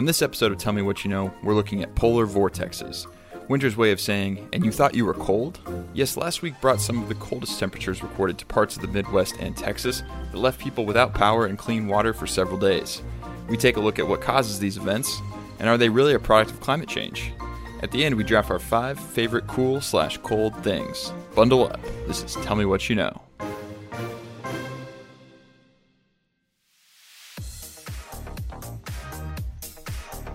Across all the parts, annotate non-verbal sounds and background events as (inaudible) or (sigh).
On this episode of Tell Me What You Know, we're looking at polar vortexes. Winter's way of saying, and you thought you were cold? Yes, last week brought some of the coldest temperatures recorded to parts of the Midwest and Texas that left people without power and clean water for several days. We take a look at what causes these events, and are they really a product of climate change? At the end, we draft our five favorite cool slash cold things. Bundle up. This is Tell Me What You Know.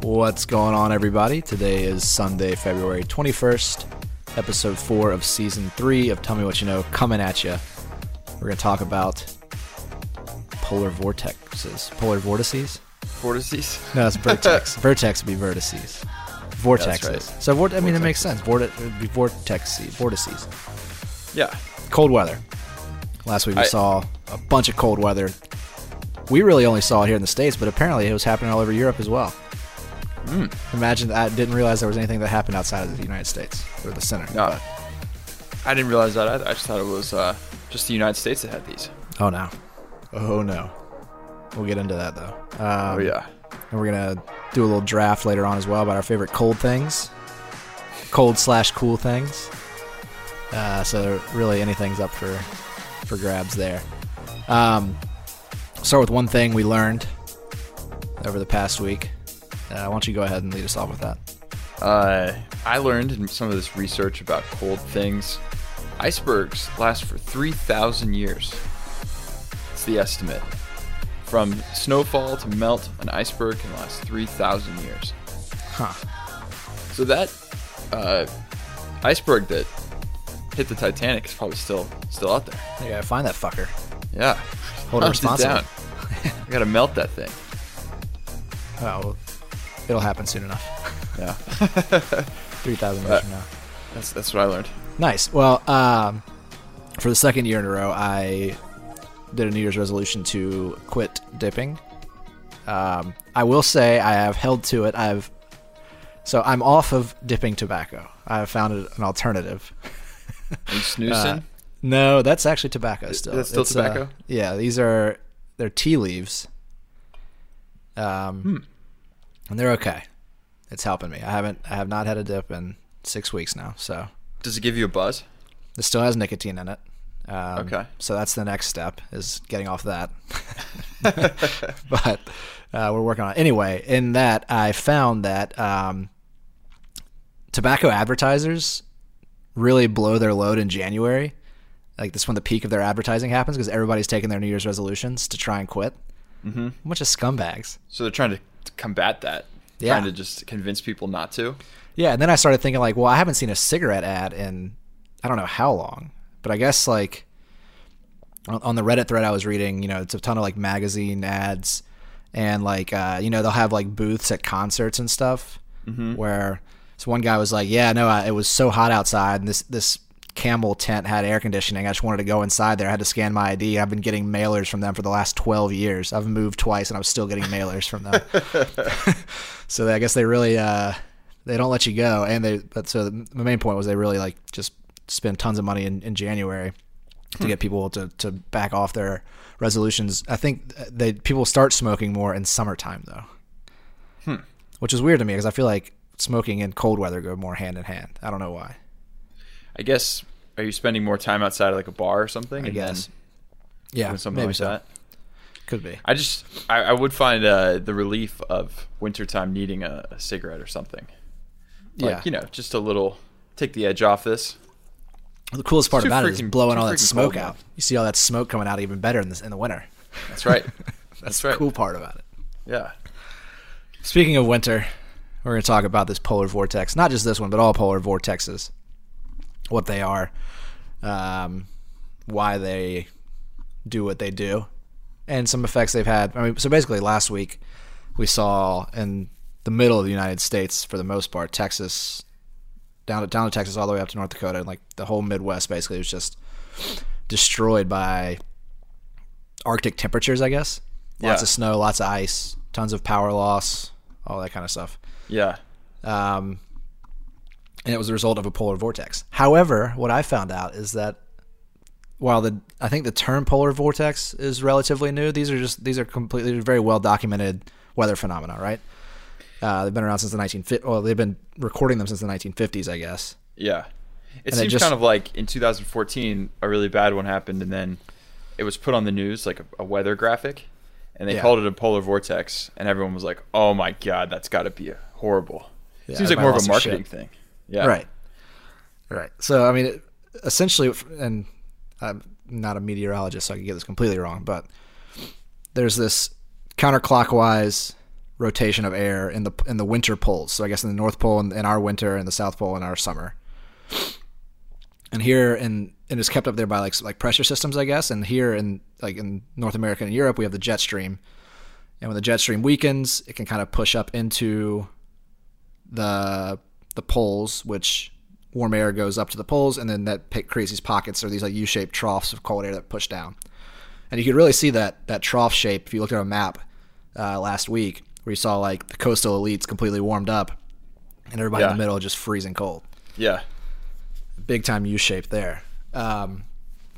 What's going on, everybody? Today is Sunday, February 21st, episode 4 of season 3 of Tell Me What You Know coming at you. We're going to talk about polar vortexes. Polar vortices? Vortices? No, it's vertex. (laughs) vertex would be vertices. Vortexes. right. So, vor- I mean, it makes sense. Vorte- it would be vortexes, vortices. Yeah. Cold weather. Last week we I- saw a bunch of cold weather. We really only saw it here in the States, but apparently it was happening all over Europe as well. Hmm. Imagine that. I didn't realize there was anything that happened outside of the United States or the center. No. I didn't realize that. I just thought it was uh, just the United States that had these. Oh no. Oh no. We'll get into that though. Um, oh, yeah. And we're gonna do a little draft later on as well about our favorite cold things, cold slash cool things. Uh, so really anything's up for for grabs there. Um, start with one thing we learned over the past week. Uh, why don't you go ahead and lead us off with that? Uh, I learned in some of this research about cold things, icebergs last for 3,000 years. It's the estimate. From snowfall to melt, an iceberg can last 3,000 years. Huh. So that uh, iceberg that hit the Titanic is probably still still out there. You gotta find that fucker. Yeah. Hold it responsible. down. (laughs) I gotta melt that thing. Oh, well, it'll happen soon enough. Yeah. (laughs) Three thousand years Uh, from now. That's that's what I learned. Nice. Well, um, for the second year in a row, I did a New Year's resolution to quit dipping. Um, I will say I have held to it. I've so I'm off of dipping tobacco. I have found an alternative. (laughs) Are you snoozing? Uh, no, that's actually tobacco still. that's still It's, uh, tobacco? yeah, these are they're tea leaves. Um, Hmm. And they're okay. It's helping me. I haven't I have not had a dip in six weeks now, so Does it give you a buzz? It still has nicotine in it. Um, Okay. So that's the next step is getting off that. (laughs) (laughs) but uh, we're working on it. Anyway, in that, I found that um, tobacco advertisers really blow their load in January. Like this when the peak of their advertising happens because everybody's taking their New Year's resolutions to try and quit. Mm-hmm. A bunch of scumbags. So they're trying to to combat that. Yeah. Trying to just convince people not to. Yeah, and then I started thinking like, well, I haven't seen a cigarette ad in I don't know how long, but I guess like on, the Reddit thread I was reading, you know, it's a ton of like magazine ads, and like uh, you know they'll have like booths at concerts and stuff, where so one guy was like, yeah, no, I, it was so hot outside, and this this Camel tent had air conditioning. I just wanted to go inside there. I had to scan my ID. I've been getting mailers from them for the last 12 years. I've moved twice and I'm still getting mailers from them. (laughs) so I guess they really uh, they don't let you go. And they but so the main point was they really like just spend tons of money in, in January to get people to, to back off their resolutions. I think they people start smoking more in summertime though, which is weird to me because I feel like smoking and cold weather go more hand in hand. I don't know why. I guess are you spending more time outside of like a bar or something? I guess. Yeah, something maybe like so. that. Could be. I just I, I would find uh, the relief of wintertime needing a, a cigarette or something. Like, Yeah. you know, just a little take the edge off this. The coolest part about it is blowing all that smoke out. You see all that smoke coming out even better in the in the winter. That's right. (laughs) That's That's the right. cool part about it. Yeah. Speaking of winter, we're going to talk about this polar vortex. Not just this one, but all polar vortexes. What they are, um, why they do what they do, and some effects they've had. I mean, so basically, last week we saw in the middle of the United States, for the most part, Texas, down to down to Texas, all the way up to North Dakota, and like the whole Midwest, basically was just destroyed by Arctic temperatures. I guess lots Yeah. of snow, lots of ice, tons of power loss, all that kind of stuff. Yeah. Um, and it was a result of a polar vortex. However, what I found out is that while the I think the term polar vortex is relatively new, these are just these are completely very well documented weather phenomena, right? Uh, they've been around since the 1950s. Well, they've been recording them since the 1950s, I guess. Yeah. It And it seems just- kind of like in 2014, a really bad one happened, and then it was put on the news like a, a weather graphic, and they Yeah. called it a polar vortex, and everyone was like, "Oh my god, that's got to be horrible." Yeah, seems like more of a marketing shit. thing. Yeah. Right. Right. So I mean, it, essentially, and I'm not a meteorologist, so I could get this completely wrong, but there's this counterclockwise rotation of air in the in the winter poles. So I guess in the North Pole in, in our winter, and the South Pole in our summer. And here in and it's kept up there by like like pressure systems, I guess. And here in like in North America and Europe, we have the jet stream. And when the jet stream weakens, it can kind of push up into the the poles, which warm air goes up to the poles, and then that creates these pockets or these like U-shaped troughs of cold air that push down. And you could really see that that trough shape if you looked at a map uh, last week, where you saw like the coastal elites completely warmed up, and everybody in the middle just freezing cold. Yeah. Big time U shape there. Um,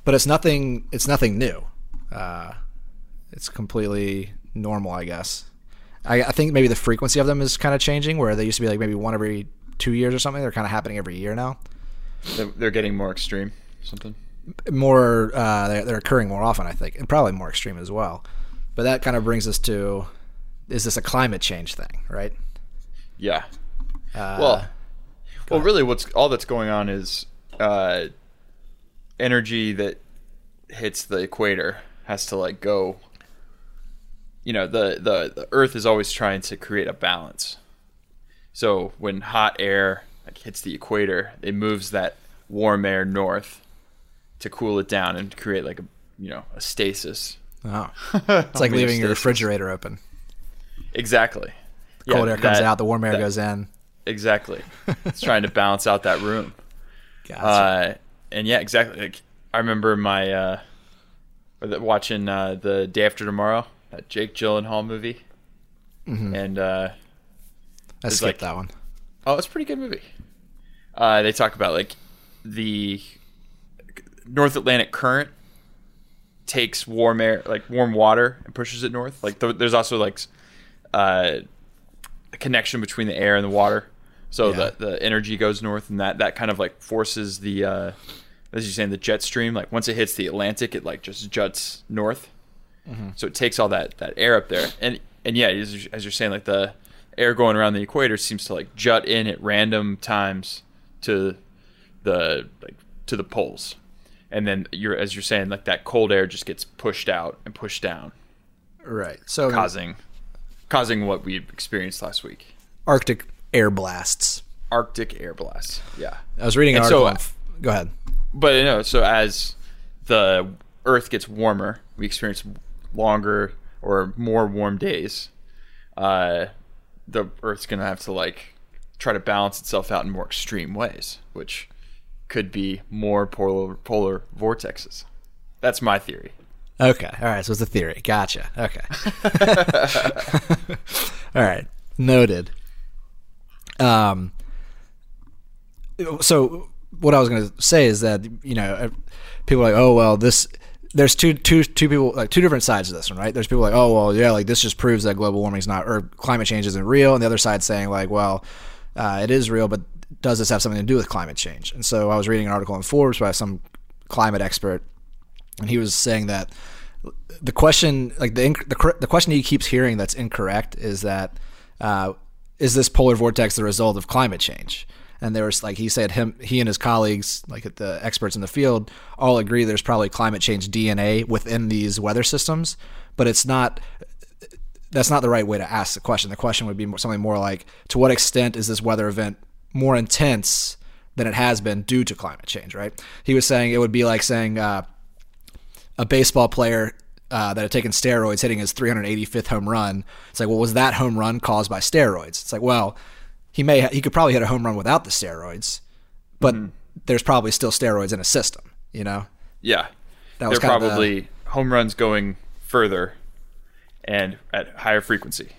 but it's nothing. It's nothing new. Uh, it's completely normal, I guess. I, I think maybe the frequency of them is kind of changing, where they used to be like maybe one every two years or something. They're kind of happening every year now. They're, they're getting more extreme. Something. more uh, they're, they're occurring more often, I think, and probably more extreme as well. But that kind of brings us to: is this a climate change thing, right? Yeah. Uh, well, well, really, what's all that's going on is uh, energy that hits the equator has to like go. You know, the, the the Earth is always trying to create a balance. So when hot air like hits the equator, it moves that warm air north to cool it down and create like a you know a stasis. oh. (laughs) it's like leaving your refrigerator open. Exactly. The Cold Yeah, air comes that- out, the warm air that- goes in. Exactly. (laughs) it's trying to balance out that room. Gotcha. Uh, and yeah, exactly. Like, I remember my uh, watching uh, the Day After Tomorrow, that Jake Gyllenhaal movie, and uh, I skipped like- that one. oh, it's a pretty good movie. Uh, they talk about like the North Atlantic current takes warm air, like warm water, and pushes it north. Like th- there's also like uh, a connection between the air and the water, so Yeah. the the energy goes north, and that that kind of like forces the uh, as you're saying the jet stream. Like once it hits the Atlantic, it like just juts north. So it takes all that that air up there, and and yeah, as, as you're saying, like the air going around the equator seems to like jut in at random times to the like to the poles, and then you're as you're saying, like that cold air just gets pushed out and pushed down, Right. So causing causing what we experienced last week, Arctic air blasts. Arctic air blasts. Yeah, I was reading an And so, article. on- go ahead. but you know, so as the Earth gets warmer, we experience longer or more warm days. Uh, the Earth's gonna have to like try to balance itself out in more extreme ways, which could be more polar polar vortexes. That's my theory. Okay. All right. So it's a theory. Gotcha. Okay. (laughs) All right. Noted. Um. So what I was going to say is that you know people are like, oh well, this. There's two two two people like two different sides of this one, right? There's people like, oh well, yeah, like this just proves that global warming is not or climate change isn't real, and the other side saying like, well, uh, it is real, but does this have something to do with climate change? And so I was reading an article in Forbes by some climate expert, and he was saying that the question like the the, the question he keeps hearing that's incorrect is that uh, is this polar vortex the result of climate change and there was like he said him he and his colleagues like the experts in the field all agree there's probably climate change DNA within these weather systems but it's not that's not the right way to ask the question the question would be something more like to what extent is this weather event more intense than it has been due to climate change right he was saying it would be like saying uh, a baseball player uh, that had taken steroids hitting his 385th home run. It's like, well, was that home run caused by steroids? It's like, well, he may ha- he could probably hit a home run without the steroids, but there's probably still steroids in a system. You know, Yeah, That was they're kind the- probably home runs going further and at higher frequency.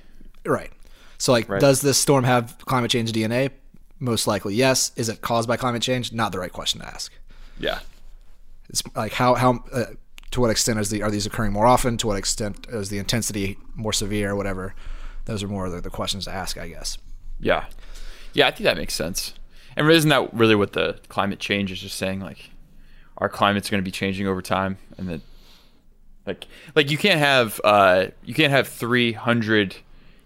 right? So, like, Right. does this storm have climate change DNA? Most likely, yes. Is it caused by climate change? Not the right question to ask. Yeah, It's like how how uh, to what extent is the are these occurring more often? To what extent is the intensity more severe? Whatever. those are more the, the questions to ask, I guess. Yeah, yeah, I think that makes sense. And isn't that really what the climate change is just saying? Like, our climate's going to be changing over time, and that, like, like you can't have uh, you can't have three hundred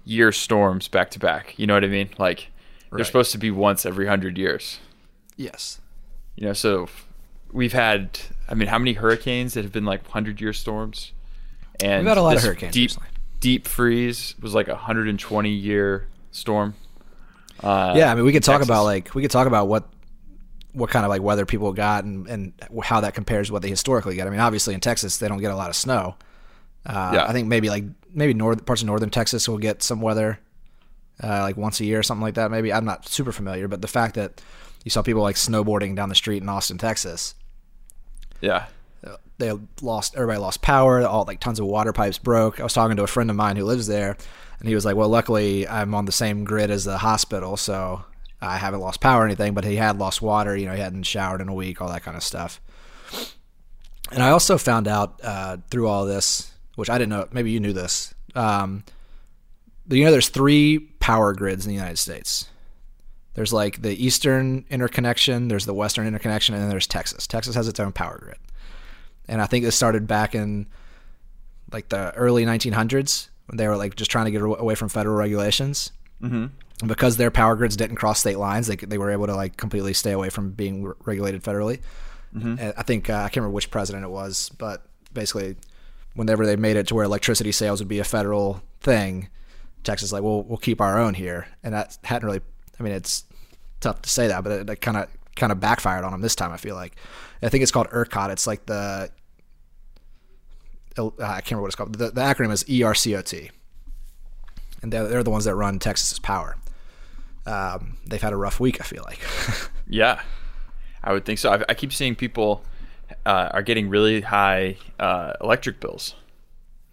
year storms back to back. You know what I mean? Like, they're supposed to be once every hundred years. Yes. You know, so we've had. I mean, how many hurricanes that have been like hundred year storms? And We've had a lot of hurricanes Deep, recently. deep freeze was like a hundred and twenty year storm. Uh, yeah, I mean, we could talk Texas. about like we could talk about what what kind of like weather people got and and how that compares to what they historically get. I mean, obviously in Texas they don't get a lot of snow. Uh, Yeah. I think maybe like maybe north parts of northern Texas will get some weather uh, like once a year or something like that. Maybe I'm not super familiar, but the fact that you saw people like snowboarding down the street in Austin, Texas, Yeah. they lost everybody lost power all like tons of water pipes broke i was talking to a friend of mine who lives there and he was like well luckily i'm on the same grid as the hospital so i haven't lost power or anything. But he had lost water you know he hadn't showered in a week all that kind of stuff. And i also found out uh, through all this which i didn't know maybe you knew this um, you know there's three power grids in the united states. There's like the eastern interconnection there's the western interconnection and then there's texas. Texas has its own power grid. And I think this started back in like the early 1900s when they were like just trying to get away from federal regulations. Mm-hmm. And because their power grids didn't cross state lines, they they were able to like completely stay away from being re- regulated federally. And I think uh, I can't remember which president it was, but basically, whenever they made it to where electricity sales would be a federal thing, Texas like, well, we'll keep our own here, and that hadn't really. I mean, it's tough to say that, but it kind of kind of backfired on them this time. I feel like. I think it's called ERCOT. It's like the I can't remember what it's called. The, the acronym is ERCOT, and they're, they're the ones that run Texas's power. Um, they've had a rough week. I feel like. (laughs) Yeah, I would think so. I, I keep seeing people uh, are getting really high uh, electric bills.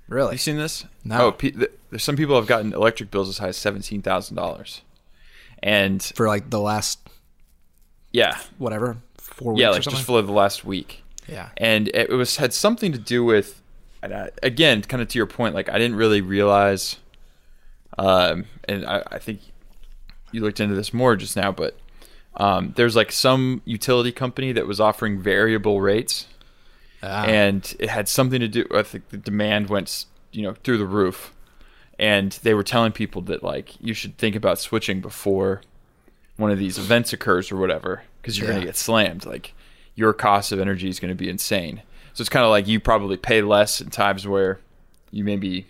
really? Have you seen this? No. Oh, pe- th- there's some people have gotten electric bills as high as seventeen thousand dollars, and for like the last yeah, whatever four weeks yeah, or like something. just for the last week. yeah. and it was had something to do with I- again kind of to your point like i didn't really realize um and i, I think you looked into this more just now but um, there's like some utility company that was offering variable rates. Ah. and it had something to do i think the demand went you know through the roof. And they were telling people that like you should think about switching before one of these events occurs or whatever because you're going to get slammed. Like your cost of energy is going to be insane so it's kind of like you probably pay less in times where you maybe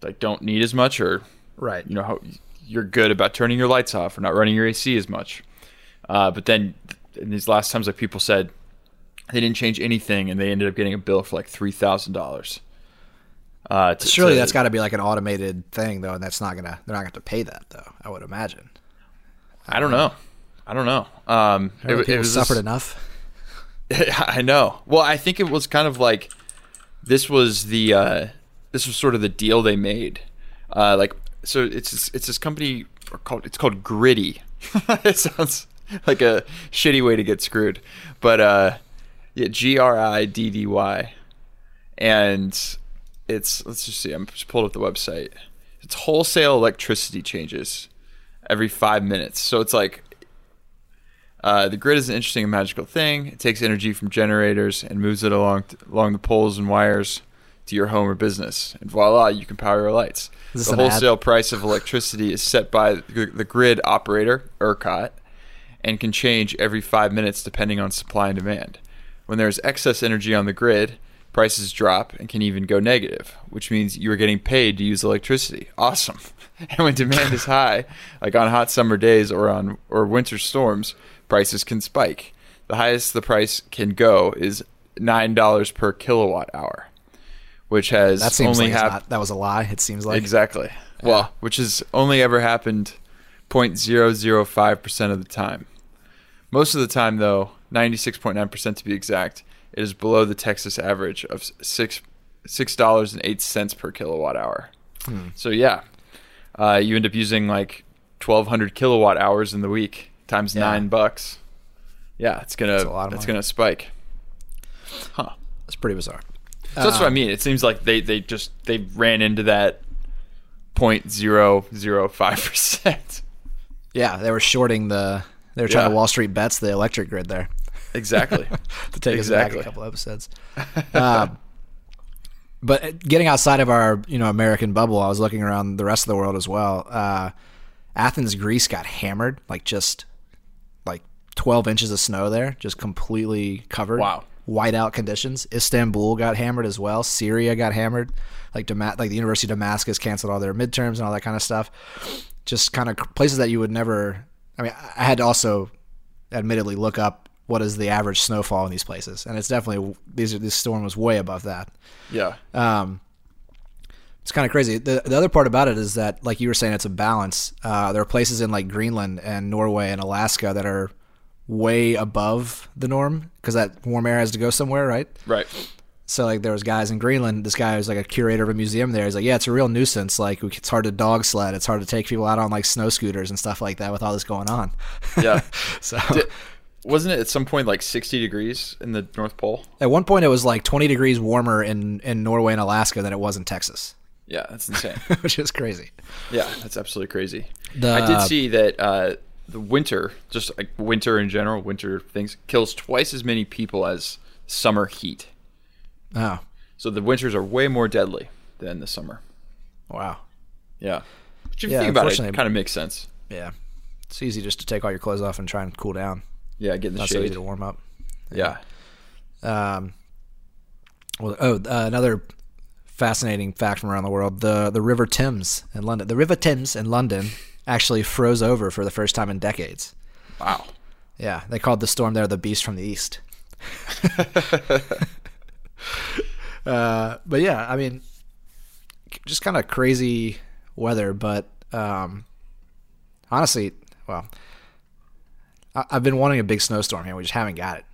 like don't need as much or right. you know how you're good about turning your lights off or not running your AC as much. Uh, but then in these last times, like people said, they didn't change anything, and they ended up getting a bill for like three thousand dollars. Uh, to- Surely to- that's got to be like an automated thing though, and that's not gonna they're not gonna have to pay that though. I would imagine. I don't know. I don't know. Um, it, It, was suffered enough. (laughs) I know. Well, I think it was kind of like this was the uh, this was sort of the deal they made. Uh, like so, it's it's this company called it's called Griddy. (laughs) it sounds like a shitty way to get screwed, but uh, yeah, G R I D D Y, and it's let's just see. I'm just pulled up the website. It's wholesale electricity changes every five minutes. So it's like uh, the grid is an interesting and magical thing. It takes energy from generators and moves it along along the poles and wires to your home or business, and voila, you can power your lights. The an ad? wholesale price of electricity is set by the the grid operator, ERCOT, and can change every five minutes depending on supply and demand. When there is excess energy on the grid, prices drop and can even go negative, which means you are getting paid to use electricity. Awesome. (laughs) And when demand is high, like on hot summer days or on or winter storms, prices can spike. The highest the price can go is nine dollars per kilowatt hour, which has That seems only like hap- not, that was a lie. It seems like exactly. Well, which has only ever happened 0.005% of the time. Most of the time, though, 96.9% to be exact, it is below the Texas average of six six dollars and eight cents per kilowatt hour. Hmm. So yeah, uh, you end up using like 1,200 kilowatt hours in the week times Yeah. nine bucks. Yeah, it's gonna That's a lot of it's gonna spike. Huh. it's pretty bizarre. So that's what I Um, mean. It seems like they, they just they ran into that 0.005 percent. Yeah, they were shorting the. They were trying Yeah. to Wall Street bets the electric grid there Exactly. (laughs) to take us back Exactly. a couple episodes. um, (laughs) but getting outside of our you know American bubble, I was looking around the rest of the world as well. Uh, Athens, Greece got hammered, like just like 12 inches of snow there, just completely covered. Wow. Whiteout conditions. Istanbul got hammered as well. Syria got hammered. Like Dama- like the University of Damascus canceled all their midterms and all that kind of stuff. Just kind of places that you would never. I mean, I had to also, admittedly, look up what is the average snowfall in these places, and it's definitely these. This storm was way above that. yeah. Um, it's kind of crazy. The, the other part about it is that, like you were saying, it's a balance. Uh, there are places in like Greenland and Norway and Alaska that are way above the norm because that warm air has to go somewhere, right? Right. So like there was guys in Greenland. This guy was like a curator of a museum there. He's like, yeah, it's a real nuisance. Like it's hard to dog sled. It's hard to take people out on like snow scooters and stuff like that with all this going on. Yeah. (laughs) so Di- wasn't it at some point like 60 degrees in the North Pole? at one point it was like 20 degrees warmer in in Norway and Alaska than it was in Texas, Yeah, that's insane. (laughs) which is crazy. yeah, that's absolutely crazy. The- I did see that uh, the winter, just like winter in general, winter things, kills twice as many people as summer heat. Oh, So the winters are way more deadly than the summer. wow. Yeah. But if you Yeah, think about it, it kind of makes sense. Yeah. It's easy just to take all your clothes off and try and cool down. Yeah, get the Not so easy shade. to warm up. Yeah. Um, well, oh, uh, another fascinating fact from around the world: the the River Thames in London, the River Thames in London, actually froze over for the first time in decades. Wow. Yeah, they called the storm there the Beast from the East. (laughs) uh, but yeah, I mean, just kind of crazy weather. But um, honestly, well, I- I've been wanting a big snowstorm here. We just haven't got it.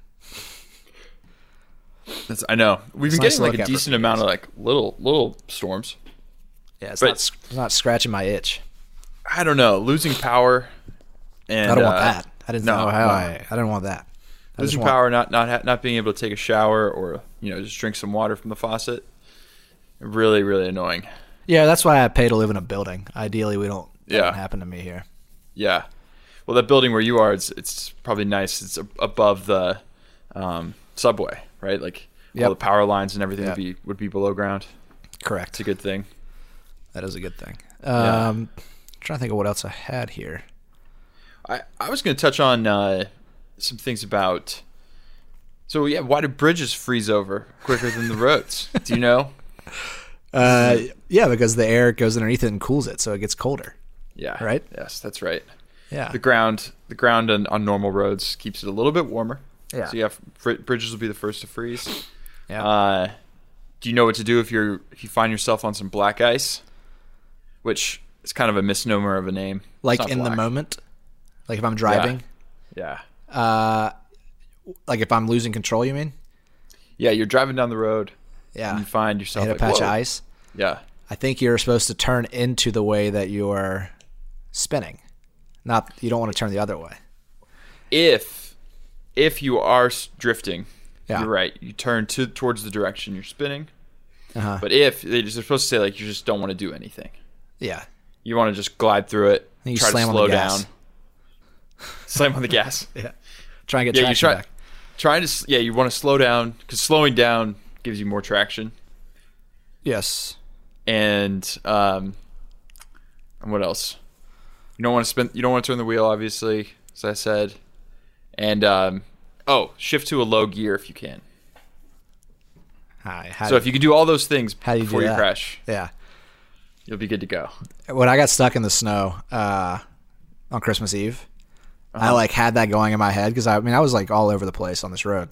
That's, I know. We've been nice getting like a decent amount of like little little storms. Yeah, it's But- not it's not scratching my itch. I don't know. Losing power. And I don't want uh, that. I didn't no, know how no. I. I didn't want that. I losing want- power, not not ha- not being able to take a shower or you know just drink some water from the faucet. Really, really annoying. Yeah, that's why I pay to live in a building. Ideally, we don't. Yeah. happen to me here. Yeah. Well, that building where you are, it's it's probably nice. It's ab- above the um, subway, right? Like Yep. all the power lines and everything Yep. would be would be below ground. Correct. It's a good thing. That is a good thing. Yeah. Um, trying to think of what else I had here. I, I was going to touch on uh, some things about. So yeah, why do bridges freeze over quicker than the roads? (laughs) Do you know? Uh, yeah, because the air goes underneath it and cools it, so it gets colder. Yeah. Right? Yes, that's right. Yeah. The ground, the ground on, on normal roads keeps it a little bit warmer. Yeah. So yeah, fr- bridges will be the first to freeze. Yeah. Uh, do you know what to do if you're if you find yourself on some black ice, which is kind of a misnomer of a name. Like in the moment, like if I'm driving, Yeah. uh, like if I'm losing control, you mean? Yeah, you're driving down the road Yeah. and you find yourself Hit a patch "Whoa." of ice. Yeah. I think you're supposed to turn into the way that you're spinning. Not you don't want to turn the other way. If if you are drifting, Yeah. you're right. You turn to towards the direction you're spinning. Uh-huh. But if they're supposed to say like you just don't want to do anything. Yeah. You want to just glide through it. And you try slam to on the slow gas. down. (laughs) slam on the gas. (laughs) Yeah. Try and get Yeah, you traction try back. trying to yeah. You want to slow down because slowing down gives you more traction. Yes. And um, and what else? You don't want to spin. You don't want to turn the wheel, obviously, as I said. And um, oh, shift to a low gear if you can. Hi. So if you can do all those things How do you do before you crash, yeah. you'll be good to go. When I got stuck in the snow uh, on Christmas Eve, I like had that going in my head because I, I mean I was like all over the place on this road.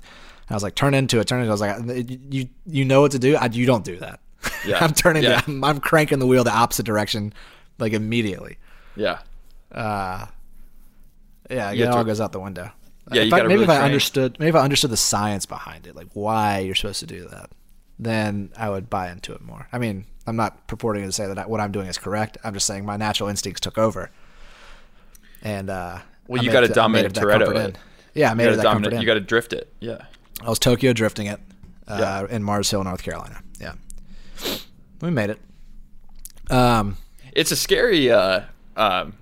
I was like turn into it, turn into. it. I was like you you know what to do. I, you don't do that. Yeah. (laughs) I'm turning. Yeah. I'm, I'm cranking the wheel the opposite direction, like immediately. Yeah. Uh, yeah, it all goes out the window. Yeah, if you I, maybe really if I train. understood, maybe if I understood the science behind it, like why you're supposed to do that, then I would buy into it more. I mean, I'm not purporting to say that I, what I'm doing is correct. I'm just saying my natural instincts took over. And uh, Well, you gotta it- dominate Toretto in. Yeah, I made You it that dominate. You got to drift it. Yeah. I was Tokyo drifting it uh, Yeah. in Mars Hill, North Carolina. Yeah, we made it. Um, it's a scary uh, um,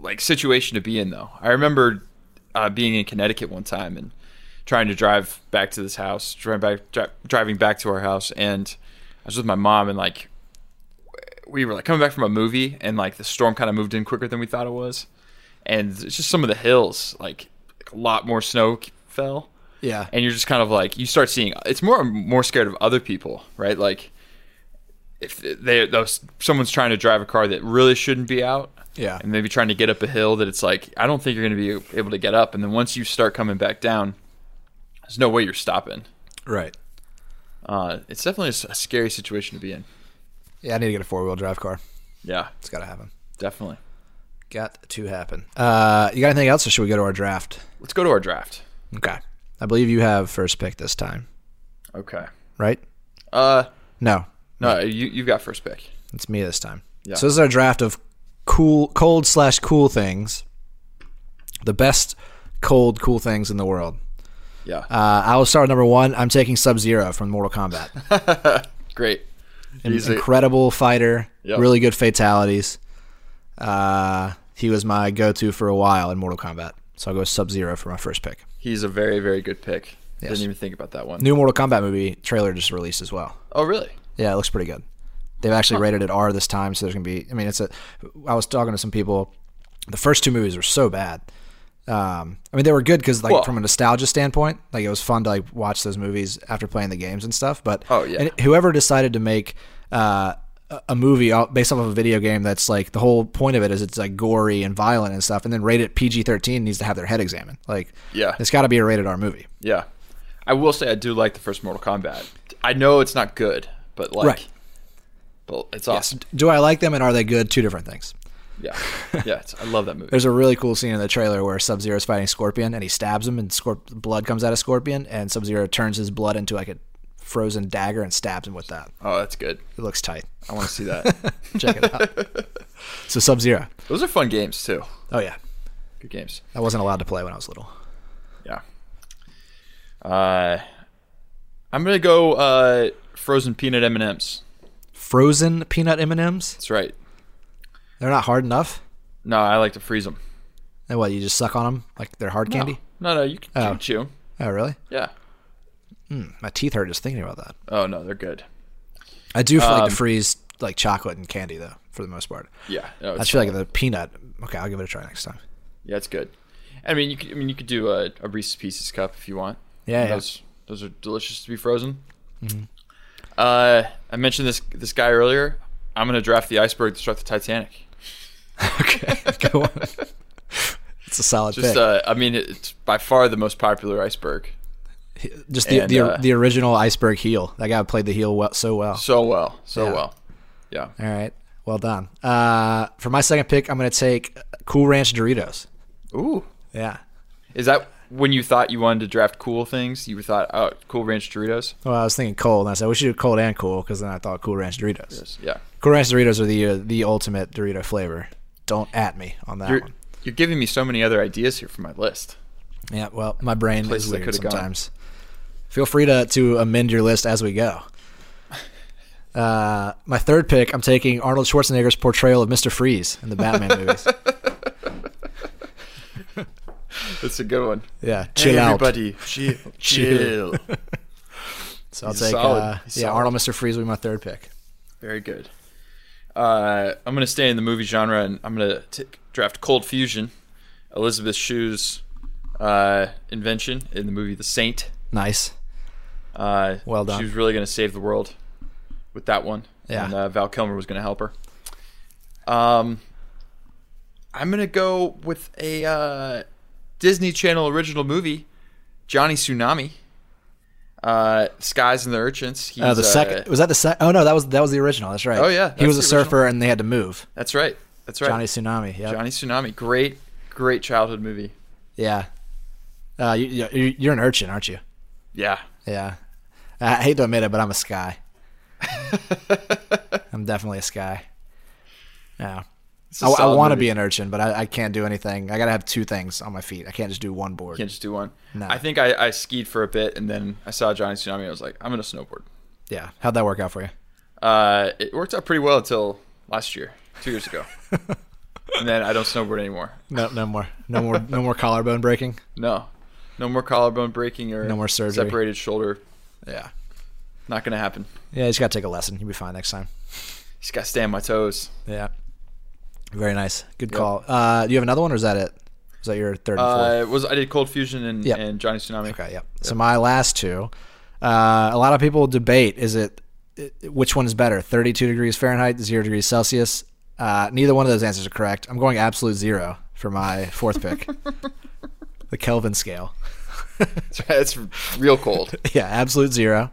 like situation to be in though. I remember uh, being in Connecticut one time and trying to drive back to this house, driving back, dri- driving back to our house, and I was with my mom and like we were like coming back from a movie and like the storm kind of moved in quicker than we thought it was, and it's just some of the hills like, like a lot more snow fell Yeah. and you're just kind of like you start seeing it's more more scared of other people right like if they those someone's trying to drive a car that really shouldn't be out Yeah. and maybe trying to get up a hill that it's like i don't think you're going to be able to get up and then once you start coming back down there's no way you're stopping Right. uh, it's definitely a scary situation to be in Yeah, I need to get a four wheel drive car. yeah It's got to happen. definitely Got to happen. Uh, you got anything else, or should we go to our draft? let's go to our draft Okay. I believe you have first pick this time, okay right? uh No, no you, you've got first pick it's me this time. Yeah. So this is our draft of cool, cold slash cool things. The best cold cool things in the world. yeah Uh, I will start with number one. I'm taking Sub Zero from Mortal Kombat. (laughs) great An incredible fighter, Yep. really good fatalities. Uh, he was my go-to for a while in Mortal Kombat, so I'll go Sub Zero for my first pick. he's a very very good pick Yes. didn't even think about that one. New Mortal Kombat movie trailer just released as well. oh really Yeah, it looks pretty good. They've actually rated it R this time, so there's gonna be. I mean, it's a. I was talking to some people. The first two movies were so bad. Um, I mean, they were good because, like, Well- from a nostalgia standpoint, like it was fun to like watch those movies after playing the games and stuff. But Oh, yeah. and whoever decided to make uh, a- movie based off of a video game that's like the whole point of it is it's like gory and violent and stuff, and then rated PG-13 needs to have their head examined. Like, Yeah. it's got to be a rated R movie. Yeah, I will say I do like the first Mortal Kombat. I know it's not good, but like, Right. But it's awesome. Do I like them and are they good? Two different things. Yeah, (laughs) yeah, it's, I love that movie. There's a really cool scene in the trailer where Sub Zero is fighting Scorpion and he stabs him and Scorp- blood comes out of Scorpion and Sub Zero turns his blood into like a frozen dagger and stabs him with that. Oh, that's good. It looks tight. I want to see that. (laughs) Check it out. (laughs) so Sub Zero. Those are fun games too. Oh yeah, Good games. I wasn't allowed to play when I was little. Yeah. Uh, I'm gonna go uh, frozen peanut M and M's. Frozen peanut M and M's. That's right. They're not hard enough. No, I like to freeze them. And what? You just suck on them like they're hard candy? No, no, you can, Oh. chew. Oh really? Yeah. My teeth hurt just thinking about that. Oh no, they're good. I do like Um, to freeze like chocolate and candy though, for the most part. Yeah. No, I feel like the peanut. Okay, I'll give it a try next time. Yeah, it's good. I mean, you could. I mean, you could do a, a Reese's Pieces cup if you want. Yeah, yeah. Those those are delicious to be frozen. Uh, I mentioned this this guy earlier. I'm gonna draft the iceberg to start the Titanic. (laughs) Okay, go on. It's a solid Just, pick. uh, I mean, it's by far the most popular iceberg. Just the and, the, uh, the original iceberg heel. That guy played the heel well, so well. So well, so Yeah. well. Yeah. All right, well done. Uh, for my second pick, I'm going to take Cool Ranch Doritos. Ooh, Yeah. is that when you thought you wanted to draft cool things? You thought, oh, Cool Ranch Doritos. Well, I was thinking cold, and I said we should do cold and cool because then I thought Cool Ranch Doritos. Yes. Yeah. Cool Ranch Doritos are the uh, the ultimate Dorito flavor. Don't at me on that You're one. you're giving me so many other ideas here for my list. Yeah, well, my brain Places is weird could've gone. sometimes. Feel free to to amend your list as we go. (laughs) Uh, my third pick, I'm taking Arnold Schwarzenegger's portrayal of Mr. Freeze in the Batman (laughs) movies. That's a good one. Yeah, Hey, chill out. everybody, (laughs) chill. Chill. So I'll He's take uh, yeah solid. Arnold Mr. Freeze will be my third pick. Very good. Uh, I'm going to stay in the movie genre and I'm going to draft Cold Fusion, Elizabeth Shue's uh, invention in the movie The Saint. Nice. Uh, Well done. She was really going to save the world with that one. Yeah. And uh, Val Kilmer was going to help her. Um, I'm going to go with a uh, Disney Channel original movie, Johnny Tsunami. Uh, Skies and the Urchins. He's, Uh, the second was that the second? Oh no, that was that was the original. That's right. Oh, yeah, he was a surfer and they had to move. That's right. That's right. Johnny Tsunami. Yeah. Johnny Tsunami, great, great childhood movie. Yeah. Uh, you, you- you're an urchin, aren't you? Yeah, Yeah. I hate to admit it, but I'm a sky. (laughs) I'm definitely a sky. Yeah. I, I want to be an urchin, but I, I can't do anything. I gotta have two things on my feet. I can't just do one board. Can't just do one. No. I think I, I skied for a bit, and then I saw Johnny Tsunami. I was like, I'm gonna snowboard. Yeah. How'd that work out for you? Uh, it worked out pretty well until last year, two years ago, (laughs) and then I don't snowboard anymore. No, no more, no more, no more collarbone breaking. No, no more collarbone breaking or No more surgery. separated shoulder. Yeah, Not gonna happen. yeah. he's gotta take a lesson. He'll be fine next time. Just gotta stay on my toes. Yeah. Very nice. Good Yep. call. Uh, do you have another one, or is that it? Is that your third? Uh, was I did Cold Fusion and, Yep. and Johnny Tsunami. Okay, yep. So my last two, uh, a lot of people debate: is it which one is better, thirty-two degrees Fahrenheit, zero degrees Celsius? Uh, neither one of those answers are correct. I'm going absolute zero for my fourth pick, (laughs) the Kelvin scale. (laughs) It's real cold. (laughs) yeah, absolute zero.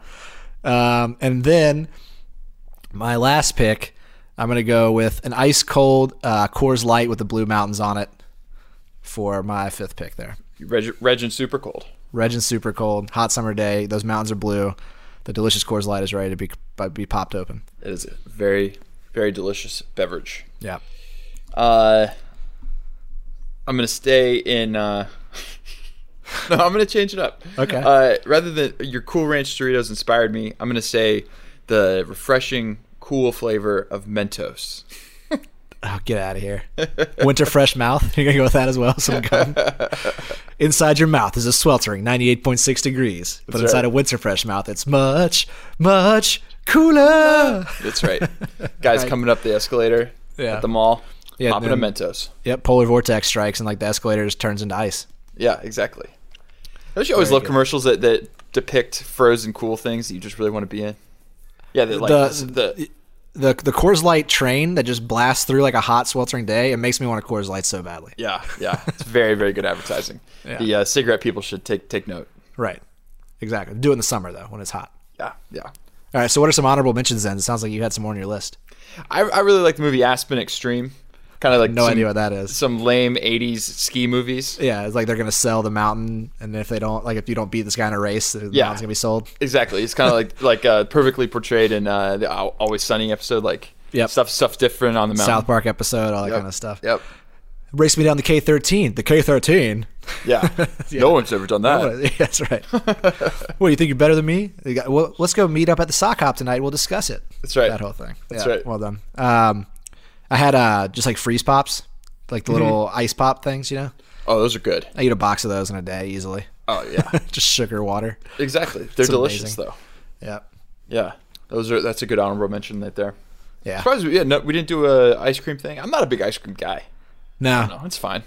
Um, and then my last pick, I'm gonna go with an ice cold uh, Coors Light with the Blue Mountains on it for my fifth pick there. Reg, Reg and super cold. Regin's super cold, hot summer day. Those mountains are blue. The delicious Coors Light is ready to be be popped open. It is a very, very delicious beverage. Yeah. Uh, I'm gonna stay in. Uh, (laughs) no, I'm gonna change it up. Okay. Uh, rather than your Cool Ranch Doritos inspired me, I'm gonna say the refreshing, cool flavor of Mentos. (laughs) Oh, get out of here. Winter fresh mouth. (laughs) You're gonna go with that as well. Some gum. (laughs) Inside your mouth is a sweltering 98.6 degrees, but That's inside right. a winter fresh mouth, it's much, much cooler. That's right. Guys Right. coming up the escalator Yeah. at the mall, Yeah, popping a Mentos. Yep, polar vortex strikes and like the escalator just turns into ice. Yeah, exactly. Don't you always Very love good. commercials that, that depict frozen cool things that you just really want to be in? Yeah, like The- the, The the Coors Light train that just blasts through like a hot sweltering day, it makes me want a Coors Light so badly. yeah, yeah. It's very, very good advertising. (laughs) Yeah. The uh, cigarette people should take take note. Right. Exactly. Do it in the summer though, when it's hot. Yeah, yeah. All right. So what are some honorable mentions then? It sounds like you had some more on your list. I, I really like the movie Aspen Extreme. Kind of like No some, idea what that is. Some lame '80s ski movies. Yeah, it's like they're gonna sell the mountain, and if they don't, like if you don't beat this guy in a race, the Yeah. mountain's gonna be sold. Exactly. It's kind of like like uh, perfectly portrayed in uh, the Always Sunny episode. Like Yep. stuff stuff different on the mountain. South Park episode, all that Yep. kind of stuff. Yep. Race me down the K13. The K13. (laughs) Yeah. No one's ever done that. (laughs) Yeah, That's right. (laughs) what, you think you're better than me? Got- well, let's go meet up at the sock hop tonight. We'll discuss it. That's right. That whole thing. That's Yeah, right. Well done. Um, I had uh, just like freeze pops, like Mm-hmm. the little ice pop things, you know? Oh, those are good. I eat a box of those in a day easily. Oh yeah. (laughs) just sugar water. exactly. They're It's delicious amazing. though. Yeah. Yeah. Those are that's a good honorable mention right there. Yeah. Surprised we, yeah, no, we didn't do a ice cream thing. I'm not a big ice cream guy. No. No, it's fine.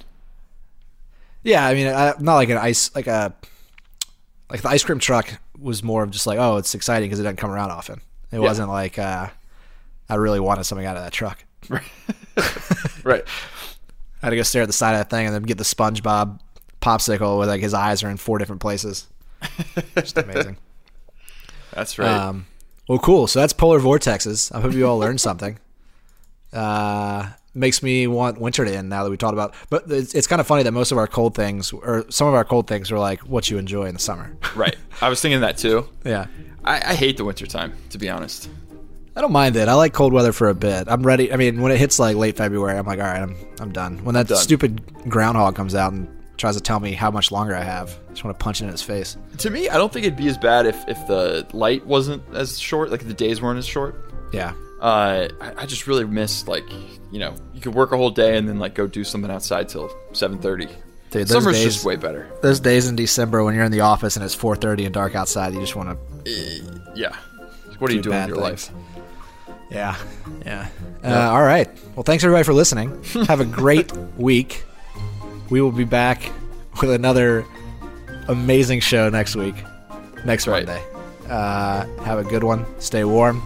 Yeah, I mean, I, not like an ice, like a, like the ice cream truck was more of just like, oh, it's exciting because it doesn't come around often. It wasn't like uh, I really wanted something out of that truck. (laughs) Right. I had to go stare at the side of that thing and then get the SpongeBob popsicle with like his eyes are in four different places. Just amazing. (laughs) That's right. Um, well, cool. So that's polar vortexes. I hope you all learned something. Uh, makes me want winter to end now that we talked about. But it's, it's kind of funny that most of our cold things, or some of our cold things, are like what you enjoy in the summer. right. I was thinking that too. (laughs) yeah, I, I hate the winter time, to be honest. I don't mind it. I like cold weather for a bit. I'm ready. I mean, when it hits like late February, I'm like, all right, I'm I'm done. When that Done. stupid groundhog comes out and tries to tell me how much longer I have, I just want to punch it in his face. To me, I don't think it'd be as bad if, if the light wasn't as short, like the days weren't as short. Yeah. Uh, I, I just really miss like, you know, you could work a whole day and then like go do something outside till seven thirty. Dude, those Summer's days- just way better. Those days in December when you're in the office and it's 4:30 and dark outside, you just want to Yeah. What are you doing with your things. life? Yeah, yeah. Uh, all right. Well, thanks everybody for listening. (laughs) Have a great week. We will be back with another amazing show next week, next Right. Monday. Uh, have a good one. Stay warm,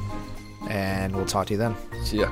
and we'll talk to you then. See ya.